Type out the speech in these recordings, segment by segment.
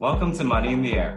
Welcome to Money in the Air,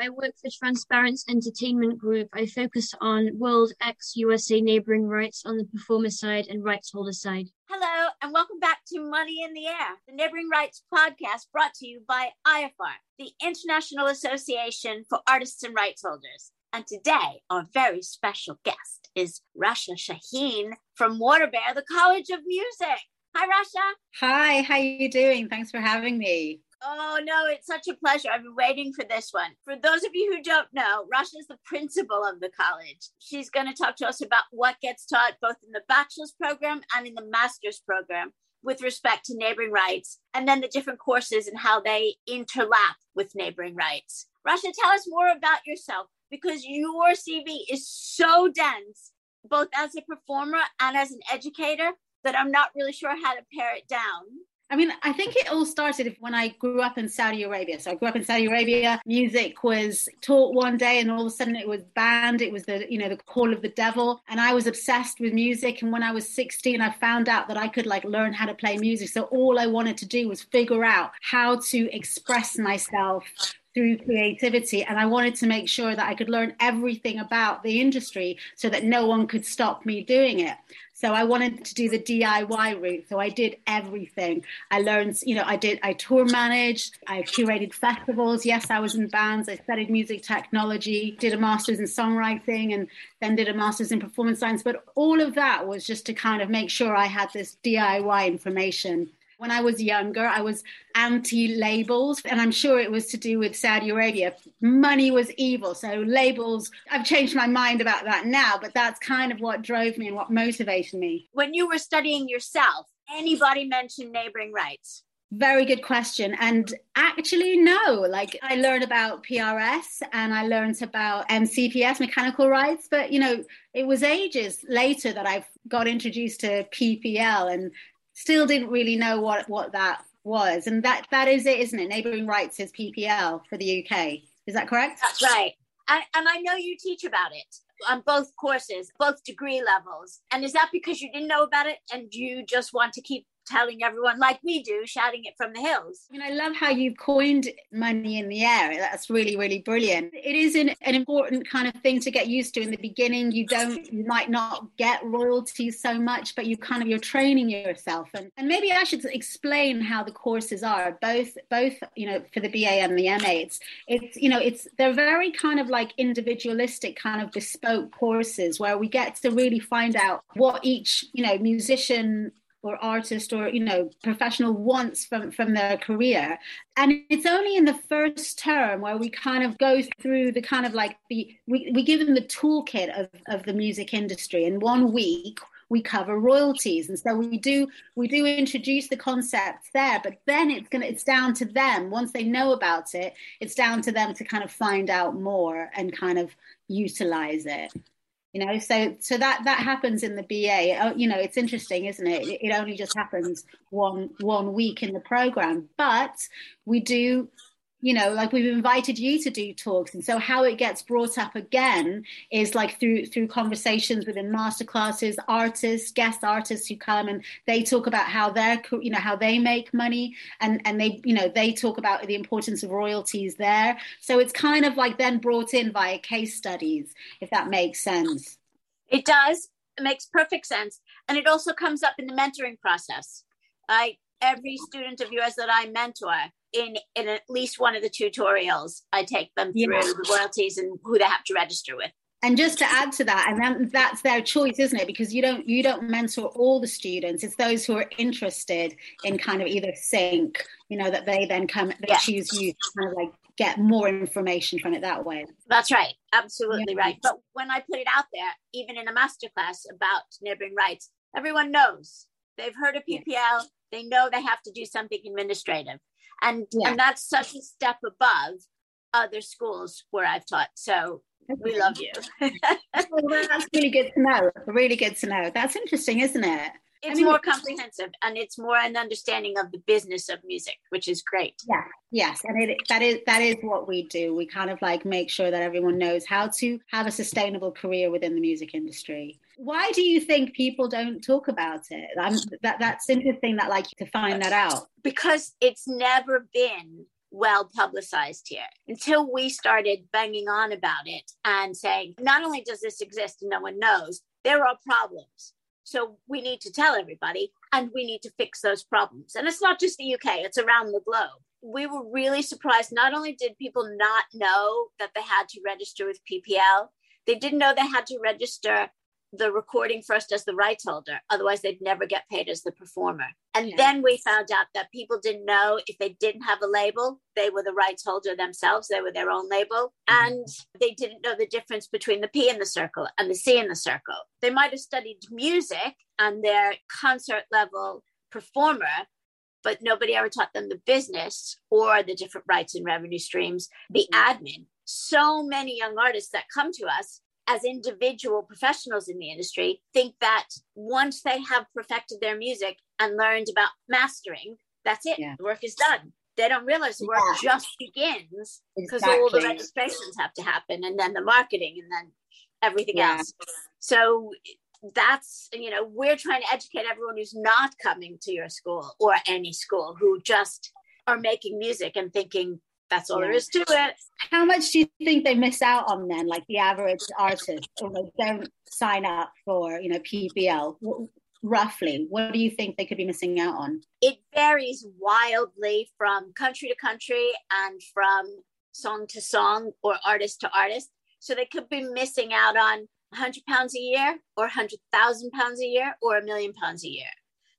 I work for Transparence Entertainment Group. I focus on World X USA neighboring rights on the performer side and rights holder side. Hello, and welcome back to Money in the Air, the Neighboring Rights podcast brought to you by IAFAR, the International Association for Artists and Rights Holders. And today, our very special guest is Rasha Shaheen from WaterBear, the College of Music. Hi, Rasha. Hi, how are you doing? Thanks for having me. Oh, no, it's such a pleasure. I've been waiting for this one. For those of you who don't know, Rasha is the principal of the college. She's going to talk to us about what gets taught both in the bachelor's program and in the master's program with respect to neighboring rights, and then the different courses and how they interlap with neighboring rights. Rasha, tell us more about yourself because your CV is so dense, both as a performer and as an educator, that I'm not really sure how to pare it down. I mean, I think it all started when I grew up in Saudi Arabia. So I grew up in Saudi Arabia. Music was taught one day, and all of a sudden it was banned. It was the you know the call of the devil, and I was obsessed with music. And when I was 16, I found out that I could like learn how to play music. So all I wanted to do was figure out how to express myself through creativity and i wanted to make sure that i could learn everything about the industry so that no one could stop me doing it so I wanted to do the DIY route. So I did everything. I learned, you know, I did, I tour managed, I curated festivals. Yes, I was in bands. I studied music technology, did a master's in songwriting, and then did a master's in performance science. But all of that was just to kind of make sure I had this DIY information when I was younger, I was anti labels, and I'm sure it was to do with Saudi Arabia. Money was evil. So, labels, I've changed my mind about that now, but that's kind of what drove me and what motivated me. When you were studying yourself, anybody mention neighboring rights? Very good question. And actually, no. Like, I learned about PRS and I learned about MCPS, mechanical rights, but you know, it was ages later that I got introduced to PPL and still didn't really know what what that was, and that that is it, isn't it? Neighbouring rights is PPL for the UK. Is that correct? That's right. And, and I know you teach about it on both courses, both degree levels. And is that because you didn't know about it and you just want to keep telling everyone like we do, shouting it from the hills. I mean, I love how you've coined money in the air. That's really, really brilliant. It is an, an important kind of thing to get used to in the beginning. You don't, you might not get royalties so much, but you kind of, you're training yourself. And, and maybe I should explain how the courses are, both, both, you know, for the BA and the MA. It's, it's, you know, it's, they're very kind of like individualistic kind of bespoke courses where we get to really find out what each, you know, musician or artist or you know professional wants from from their career. And it's only in the first term where we kind of go through the kind of like the we, we give them the toolkit of, of the music industry. In one week we cover royalties. And so we do we do introduce the concepts there but then it's to it's down to them. Once they know about it it's down to them to kind of find out more and kind of utilize it you know so so that that happens in the ba oh, you know it's interesting isn't it it only just happens one one week in the program. But we do you know like we've invited you to do talks. And so how it gets brought up again is like through through conversations within master classes artists guest artists who come and they talk about how they're you know how they make money. And and they you know they talk about the importance of royalties there. So it's kind of like then brought in via case studies if that makes sense. It does. It makes perfect sense. And it also comes up in the mentoring process. I every student of yours that i mentor in in at least one of the tutorials i take them through yeah. the royalties and who they have to register with. And just to add to that and then that's their choice isn't it? Because you don't you don't mentor all the students. It's those who are interested in kind of either sync you know that they then come they yeah. choose you to kind of like get more information from it that way. That's right. Absolutely yeah. right. But when i put it out there even in a masterclass about neighboring rights everyone knows. They've heard of ppl they know they have to do something administrative and yeah. and that's such a step above other schools where I've taught. So we love you. well, that's really good to know. Really good to know. That's interesting, isn't it? It's I mean, more comprehensive and it's more an understanding of the business of music, which is great. Yeah, yes, and it, that is that is what we do. We kind of like make sure that everyone knows how to have a sustainable career within the music industry. Why do you think people don't talk about it? I'm, that that's interesting. That like to find that out because it's never been well publicized here until we started banging on about it and saying, not only does this exist and no one knows, there are problems. So we need to tell everybody and we need to fix those problems. And it's not just the UK, it's around the globe. We were really surprised. Not only did people not know that they had to register with PPL, they didn't know they had to register the recording first as the rights holder. Otherwise, they'd never get paid as the performer. And yeah. then we found out that people didn't know if they didn't have a label, they were the rights holder themselves, they were their own label. Mm-hmm. And they didn't know the difference between the P in the circle and the C in the circle. They might have studied music and their concert level performer, but nobody ever taught them the business or the different rights and revenue streams, the mm-hmm. admin. So many young artists that come to us as individual professionals in the industry think that once they have perfected their music and learned about mastering, that's it. Yeah. The work is done. They don't realize the work yeah. just begins because exactly. all the registrations have to happen and then the marketing and then everything yeah. else. So that's you know we're trying to educate everyone who's not coming to your school or any school who just are making music and thinking that's all yeah. there is to it. How much do you think they miss out on then, like the average artist, or they don't sign up for, you know, PPL? Roughly, what do you think they could be missing out on? It varies wildly from country to country and from song to song or artist to artist. So they could be missing out on 100 pounds a year or 100,000 pounds a year or a million pounds a year.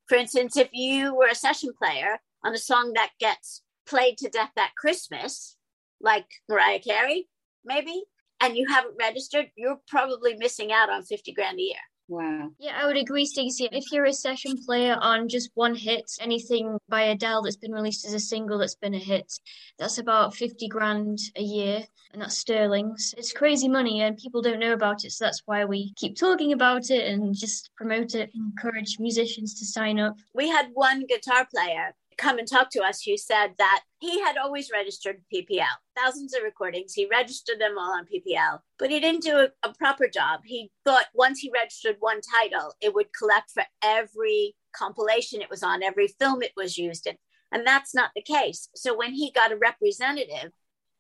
For instance, if you were a session player on a song that gets played to death at Christmas, like Mariah Carey, maybe, and you haven't registered, you're probably missing out on 50 grand a year. Wow. Yeah, I would agree, Stacey. If you're a session player on just one hit, anything by Adele that's been released as a single that's been a hit, that's about 50 grand a year, and that's sterlings. It's crazy money, and people don't know about it, so that's why we keep talking about it and just promote it, encourage musicians to sign up. We had one guitar player come and talk to us who said that he had always registered PPL, thousands of recordings. He registered them all on PPL, but he didn't do a, a, proper job. He thought once he registered one title, it would collect for every compilation it was on, every film it was used in. And that's not the case. So when he got a representative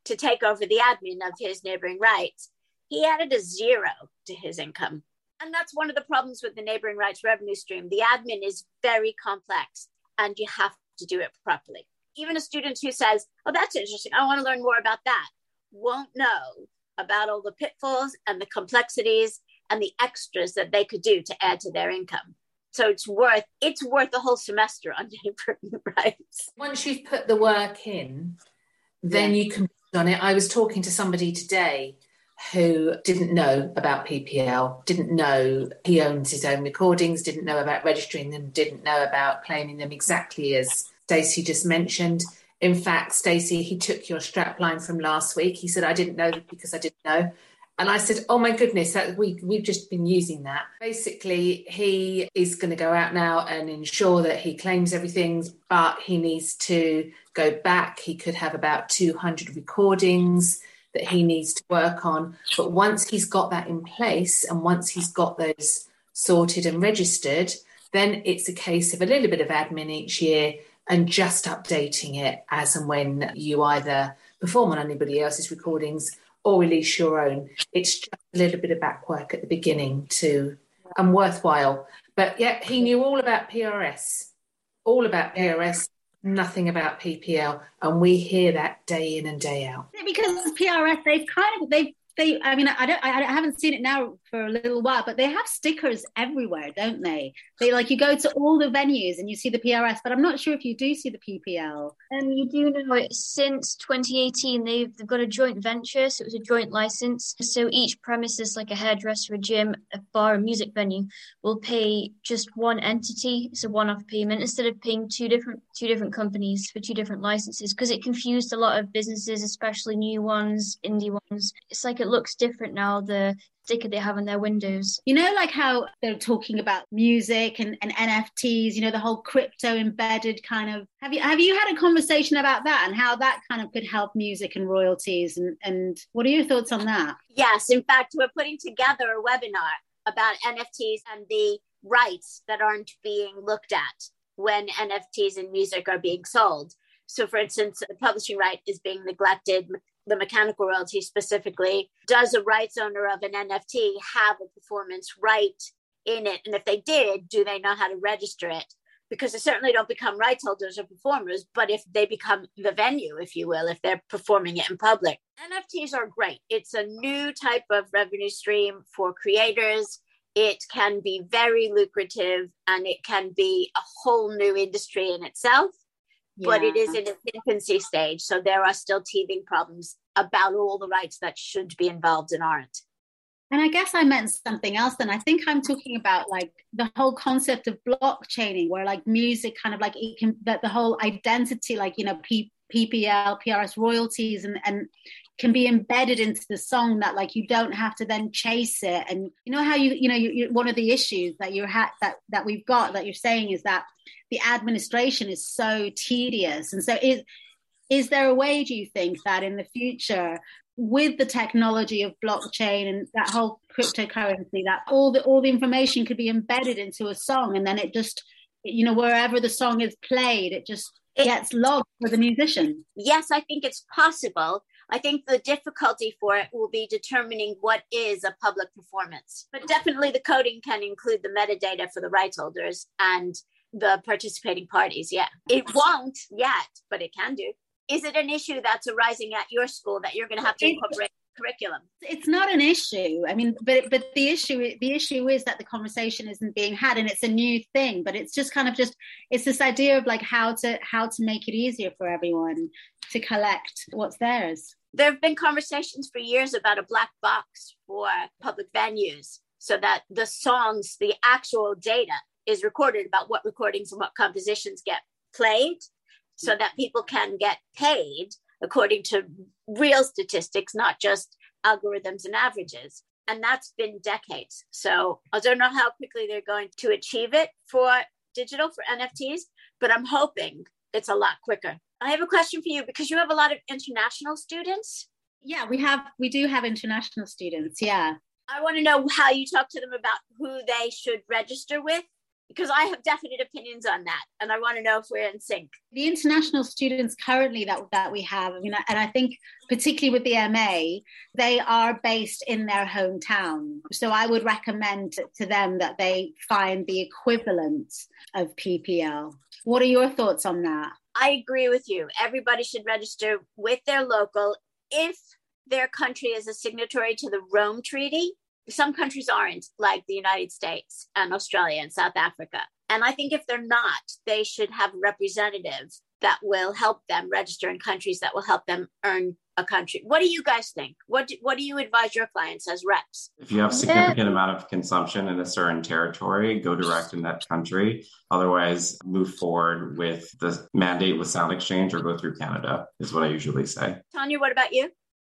to take over the admin of his neighboring rights, he added a zero to his income. And that's one of the problems with the neighboring rights revenue stream. The admin is very complex and you have to do it properly. Even a student who says, Oh, that's interesting, I want to learn more about that, won't know about all the pitfalls and the complexities and the extras that they could do to add to their income. So it's worth it's worth a whole semester on neighboring rights. Once you've put the work in, then yeah. you can on it. I was talking to somebody today who didn't know about PPL, didn't know he owns his own recordings, didn't know about registering them, didn't know about claiming them exactly as Stacey just mentioned. In fact, Stacey, he took your strapline from last week. He said, I didn't know because I didn't know. And I said, Oh my goodness, that we we've just been using that. Basically, he is going to go out now and ensure that he claims everything, but he needs to go back. He could have about 200 recordings that he needs to work on. But once he's got that in place and once he's got those sorted and registered, then it's a case of a little bit of admin each year and just updating it as and when you either perform on anybody else's recordings or release your own. It's just a little bit of back work at the beginning too, and worthwhile. But yeah, he knew all about PRS, all about PRS nothing about PPL, and we hear that day in and day out. Because PRS, they've kind of they've they i mean i don't i haven't seen it now for a little while but they have stickers everywhere don't they? They like you go to all the venues and you see the prs but i'm not sure if you do see the ppl um you do know it since 2018 they've, they've got a joint venture so it was a joint license. So each premises like a hairdresser a gym a bar a music venue will pay just one entity it's a one-off payment instead of paying two different two different companies for two different licenses because it confused a lot of businesses especially new ones indie ones. It's like it looks different now the sticker they have on their windows. You know like how they're talking about music and, and nfts you know the whole crypto embedded kind of have you have you had a conversation about that and how that kind of could help music and royalties and and what are your thoughts on that? Yes in fact we're putting together a webinar about nfts and the rights that aren't being looked at when nfts and music are being sold. So for instance the publishing right is being neglected the mechanical royalty specifically, does a rights owner of an NFT have a performance right in it? And if they did, do they know how to register it? Because they certainly don't become rights holders or performers, but if they become the venue, if you will, if they're performing it in public, NFTs are great. It's a new type of revenue stream for creators. It can be very lucrative and it can be a whole new industry in itself yeah. but it is in its infancy stage. So there are still teething problems about all the rights that should be involved and aren't. And I guess I meant something else. And I think I'm talking about like the whole concept of blockchaining, where like music kind of like it can that the whole identity, like you know, P, PPL, PRS royalties, and and can be embedded into the song that like you don't have to then chase it. And you know how you you know you, you, one of the issues that you had that that we've got that you're saying is that the administration is so tedious. And so is is there a way, do you think, that in the future, with the technology of blockchain and that whole cryptocurrency, that all the all the information could be embedded into a song and then it just you know, wherever the song is played, it just it, gets logged for the musician. Yes, I think it's possible. I think the difficulty for it will be determining what is a public performance. But definitely the coding can include the metadata for the rights holders and the participating parties. Yeah. It won't yet, but it can do. Is it an issue that's arising at your school that you're going to have to incorporate curriculum it's not an issue i mean but but the issue the issue is that the conversation isn't being had and it's a new thing but it's just kind of just it's this idea of like how to how to make it easier for everyone to collect what's theirs there have been conversations for years about a black box for public venues so that the songs the actual data is recorded about what recordings and what compositions get played so mm-hmm. that people can get paid according to real statistics, not just algorithms and averages. And that's been decades. So I don't know how quickly they're going to achieve it for digital, for NFTs, but I'm hoping it's a lot quicker. I have a question for you because you have a lot of international students. Yeah, we have, we do have international students. Yeah. I want to know how you talk to them about who they should register with because I have definite opinions on that, and I want to know if we're in sync. The international students currently that that we have, I mean, and I think particularly with the MA, they are based in their hometown. So I would recommend to them that they find the equivalent of PPL. What are your thoughts on that? I agree with you. Everybody should register with their local if their country is a signatory to the Rome Treaty some countries aren't, like the United States and Australia and South Africa. And I think if they're not, they should have representatives that will help them register in countries that will help them earn a country. What do you guys think? What do, what do you advise your clients as reps? If you have significant amount of consumption in a certain territory, go direct in that country. Otherwise, move forward with the mandate with Sound Exchange or go through Canada is what I usually say. Tanya, what about you?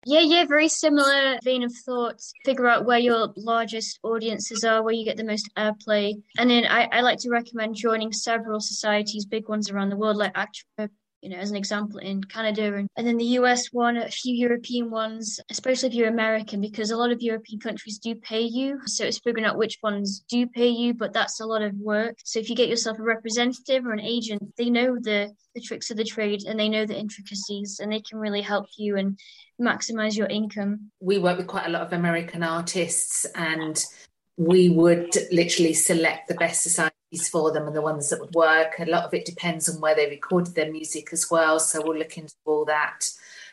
Yeah, yeah, very similar vein of thought. Figure out where your largest audiences are, where you get the most airplay. And then I, I like to recommend joining several societies, big ones around the world, like ACTRA, you know, as an example in Canada and, and then the US one, a few European ones, especially if you're American, because a lot of European countries do pay you. So it's figuring out which ones do pay you, but that's a lot of work. So if you get yourself a representative or an agent, they know the, the tricks of the trade and they know the intricacies and they can really help you and maximize your income. We work with quite a lot of American artists and we would literally select the best society for them and the ones that would work. A lot of it depends on where they recorded their music as well. So we'll look into all that.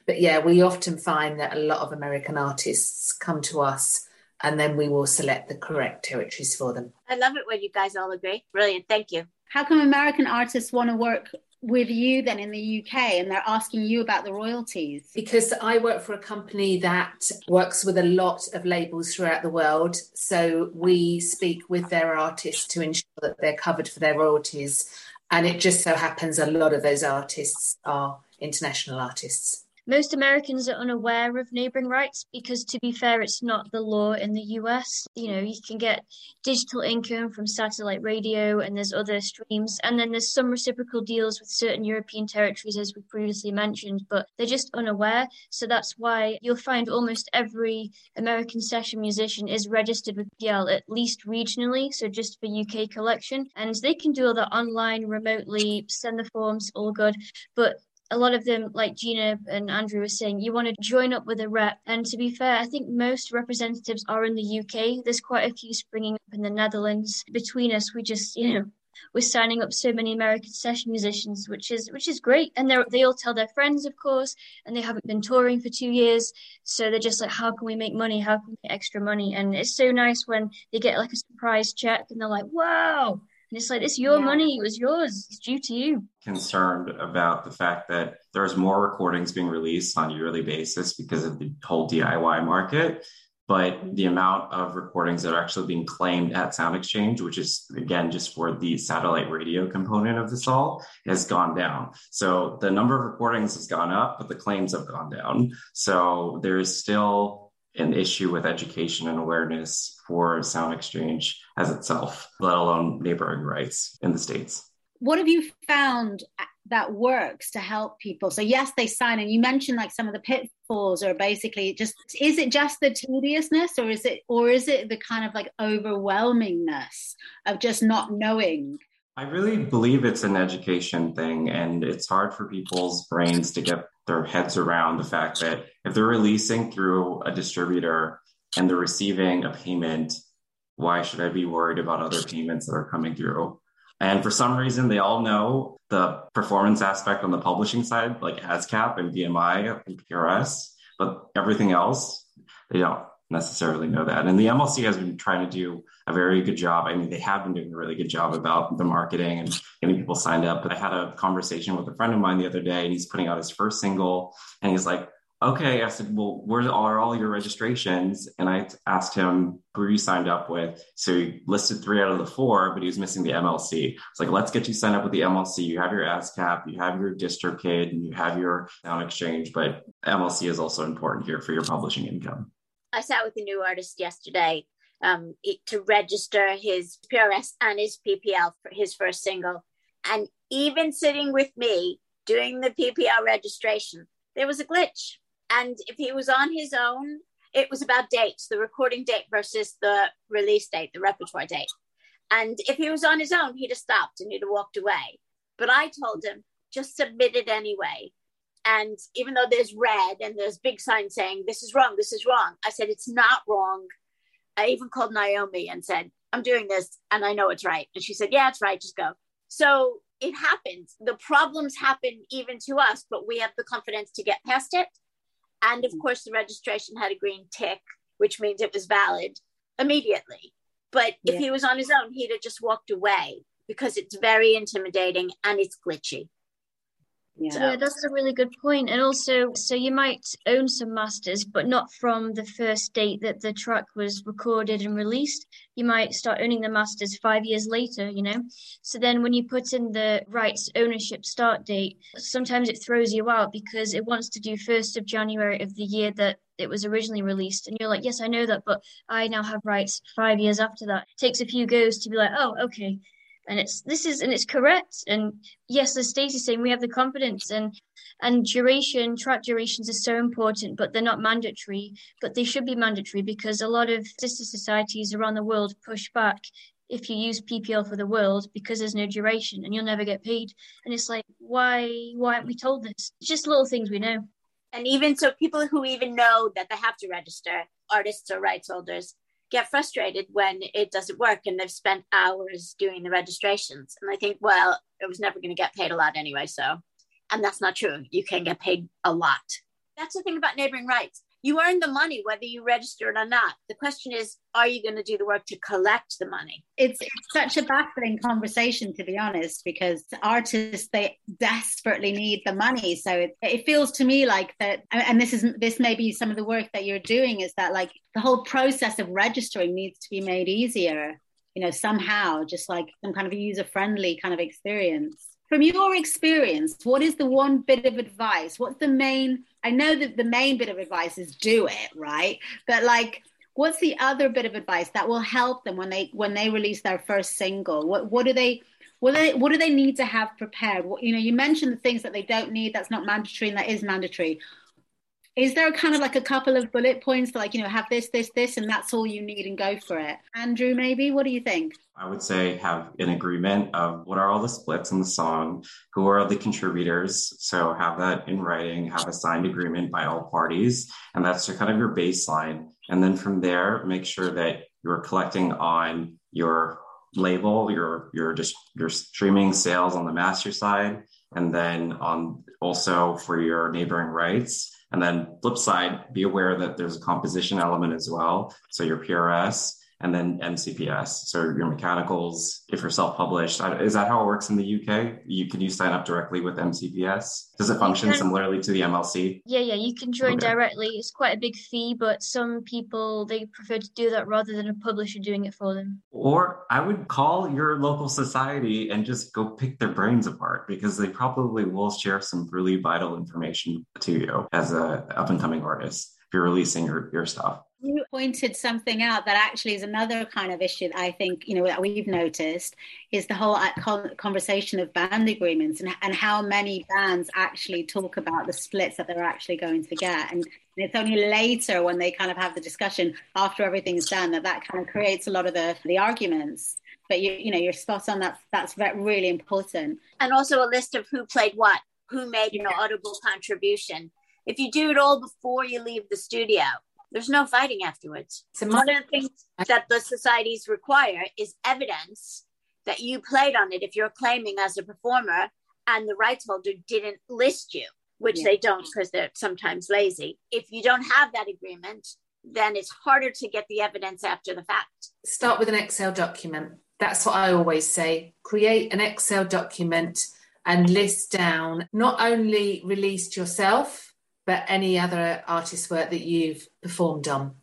But yeah, we often find that a lot of American artists come to us and then we will select the correct territories for them. I love it when you guys all agree. Brilliant. Thank you. How come American artists want to work with you then in the UK and they're asking you about the royalties? Because I work for a company that works with a lot of labels throughout the world. So we speak with their artists to ensure that they're covered for their royalties. And it just so happens a lot of those artists are international artists. Most Americans are unaware of neighboring rights because, to be fair, it's not the law in the US. You know, you can get digital income from satellite radio, and there's other streams, and then there's some reciprocal deals with certain European territories, as we previously mentioned, but they're just unaware. So that's why you'll find almost every American session musician is registered with PPL, at least regionally, so just for UK collection, and they can do all that online, remotely, send the forms, all good. But a lot of them, like Gina and Andrew were saying, you want to join up with a rep. And to be fair, I think most representatives are in the UK. There's quite a few springing up in the Netherlands. Between us, we just, you know, we're signing up so many American session musicians, which is which is great. And they they all tell their friends, of course, and they haven't been touring for two years, so they're just like, how can we make money? How can we get extra money? And it's so nice when they get like a surprise check, and they're like, wow, and it's like, it's your yeah. money. It was yours. It's due to you. Concerned about the fact that there's more recordings being released on a yearly basis because of the whole DIY market. But the amount of recordings that are actually being claimed at Sound Exchange, which is again just for the satellite radio component of this all, has gone down. So the number of recordings has gone up, but the claims have gone down. So there is still an issue with education and awareness for Sound Exchange as itself, let alone neighboring rights in the States. What have you found that works to help people? So, yes, they sign, and you mentioned like some of the pitfalls are basically just is it just the tediousness or is it or is it the kind of like overwhelmingness of just not knowing I really believe it's an education thing, and it's hard for people's brains to get their heads around the fact that if they're releasing through a distributor and they're receiving a payment, why should I be worried about other payments that are coming through? And for some reason, they all know the performance aspect on the publishing side, like ASCAP and BMI and PRS, but everything else, they don't necessarily know that. And the MLC has been trying to do a very good job. I mean, they have been doing a really good job about the marketing and getting people signed up. But I had a conversation with a friend of mine the other day, and he's putting out his first single, and he's like, okay. I said, well, where are all your registrations? And I asked him, who you signed up with? So he listed three out of the four, but he was missing the MLC. It's like, let's get you signed up with the MLC. You have your ASCAP, you have your DistroKid, and you have your Sound Exchange, but MLC is also important here for your publishing income. I sat with a new artist yesterday um, to register his PRS and his PPL for his first single. And even sitting with me doing the PPL registration, there was a glitch. And if he was on his own, it was about dates, the recording date versus the release date, the repertoire date. And if he was on his own, he'd have stopped and he'd have walked away. But I told him, just submit it anyway. And even though there's red and there's big signs saying, this is wrong, this is wrong, I said, it's not wrong. I even called Naomi and said, I'm doing this and I know it's right. And she said, Yeah, it's right, just go. So it happens. The problems happen even to us, but we have the confidence to get past it. And of mm-hmm. course, the registration had a green tick, which means it was valid immediately. But yeah. if he was on his own, he'd have just walked away because it's very intimidating and it's glitchy. Yeah. yeah, that's a really good point. And also, so you might own some masters, but not from the first date that the track was recorded and released. You might start owning the masters five years later, you know? So then when you put in the rights ownership start date, sometimes it throws you out because it wants to do 1st of January of the year that it was originally released. And you're like, yes, I know that, but I now have rights five years after that. It takes a few goes to be like, oh, okay, and it's this is and it's correct. And yes as stacey's saying we have the confidence and and duration track durations are so important but they're not mandatory but they should be mandatory because a lot of sister societies around the world push back if you use ppl for the world because there's no duration and you'll never get paid. And it's like why why aren't we told this? It's just little things we know. And even so people who even know that they have to register artists or rights holders get frustrated when it doesn't work and they've spent hours doing the registrations. And I think, well, it was never going to get paid a lot anyway. So, and that's not true. You can get paid a lot. That's the thing about neighboring rights. You earn the money whether you register it or not. The question is, are you going to do the work to collect the money? It's, it's such a baffling conversation, to be honest, because artists they desperately need the money. So it, it feels to me like that, and this is this may be some of the work that you're doing is that like the whole process of registering needs to be made easier. You know, somehow, just like some kind of user friendly kind of experience from your experience, what is the one bit of advice? What's the main? I know that the main bit of advice is do it, right? But like, what's the other bit of advice that will help them when they when they release their first single? What what do they what do they, what do they need to have prepared? What, you know, you mentioned the things that they don't need. That's not mandatory, and that is mandatory is there kind of like a couple of bullet points like you know have this this this and that's all you need and go for it? Andrew maybe? What do you think? I would say have an agreement of what are all the splits in the song who are the contributors so have that in writing have a signed agreement by all parties and that's your kind of your baseline. And then from there make sure that you're collecting on your label your your just your streaming sales on the master side and then on also for your neighboring rights and then flip side, be aware that there's a composition element as well. So your PRS and then MCPS. So your mechanicals, if you're self-published, is that how it works in the UK? You can you sign up directly with MCPS? Does it function can, similarly to the MLC? Yeah, yeah, you can join okay. directly. It's quite a big fee, but some people they prefer to do that rather than a publisher doing it for them. Or I would call your local society and just go pick their brains apart because they probably will share some really vital information to you as a up and coming artist if you're releasing your, your stuff you pointed something out that actually is another kind of issue that I think you know that we've noticed is the whole uh, conversation of band agreements and, and how many bands actually talk about the splits that they're actually going to get. And, it's only later when they kind of have the discussion after everything's done that that kind of creates a lot of the the arguments. But you you know you're spot on that's that's really important. And also a list of who played what who made an audible contribution. If you do it all before you leave the studio there's no fighting afterwards. So one of the things that the societies require is evidence that you played on it if you're claiming as a performer and the rights holder didn't list you, which yeah. they don't because they're sometimes lazy. If you don't have that agreement, then it's harder to get the evidence after the fact. Start with an Excel document. That's what I always say. Create an Excel document and list down not only released yourself, but any other artist work that you've performed on.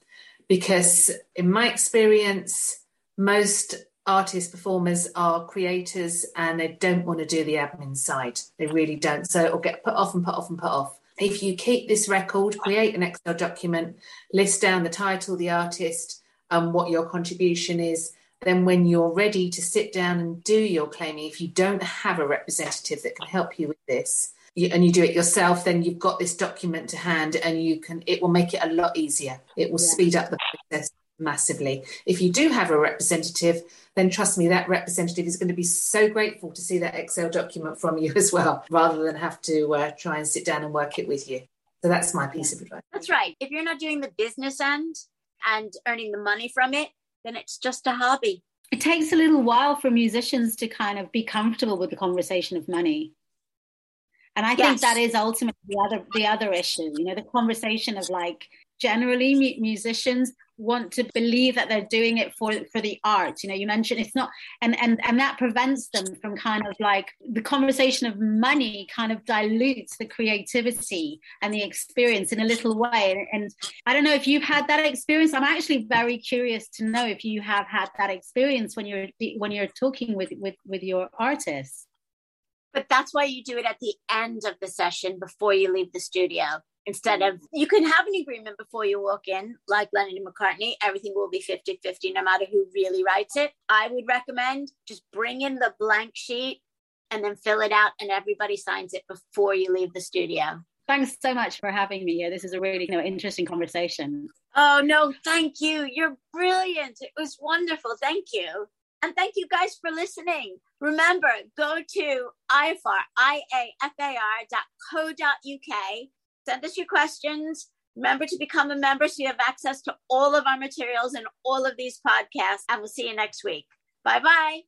Because in my experience, most artist performers are creators and they don't want to do the admin side. They really don't. So it'll get put off and put off and put off. If you keep this record, create an Excel document, list down the title, the artist, and what your contribution is, then when you're ready to sit down and do your claiming, if you don't have a representative that can help you with this, and you do it yourself, then you've got this document to hand, and you can. It will make it a lot easier. It will yeah. speed up the process massively. If you do have a representative, then trust me, that representative is going to be so grateful to see that Excel document from you as well, rather than have to uh, try and sit down and work it with you. So that's my piece of advice. That's right. If you're not doing the business end and earning the money from it, then it's just a hobby. It takes a little while for musicians to kind of be comfortable with the conversation of money. And I yes. think that is ultimately the other the other issue. You know, the conversation of like generally mu- musicians want to believe that they're doing it for for the art you know you mentioned it's not and and and that prevents them from kind of like the conversation of money kind of dilutes the creativity and the experience in a little way and, and i don't know if you've had that experience i'm actually very curious to know if you have had that experience when you're when you're talking with with with your artists but that's why you do it at the end of the session before you leave the studio. Instead of, you can have an agreement before you walk in, like Lennon and McCartney, everything will be 50 50 no matter who really writes it. I would recommend just bring in the blank sheet and then fill it out, and everybody signs it before you leave the studio. Thanks so much for having me here. This is a really you know, interesting conversation. Oh, no, thank you. You're brilliant. It was wonderful. Thank you. And thank you guys for listening. Remember, go to IAFAR, I-A-F-A-R dot co dot UK. Send us your questions. Remember to become a member so you have access to all of our materials and all of these podcasts. And we'll see you next week. Bye bye.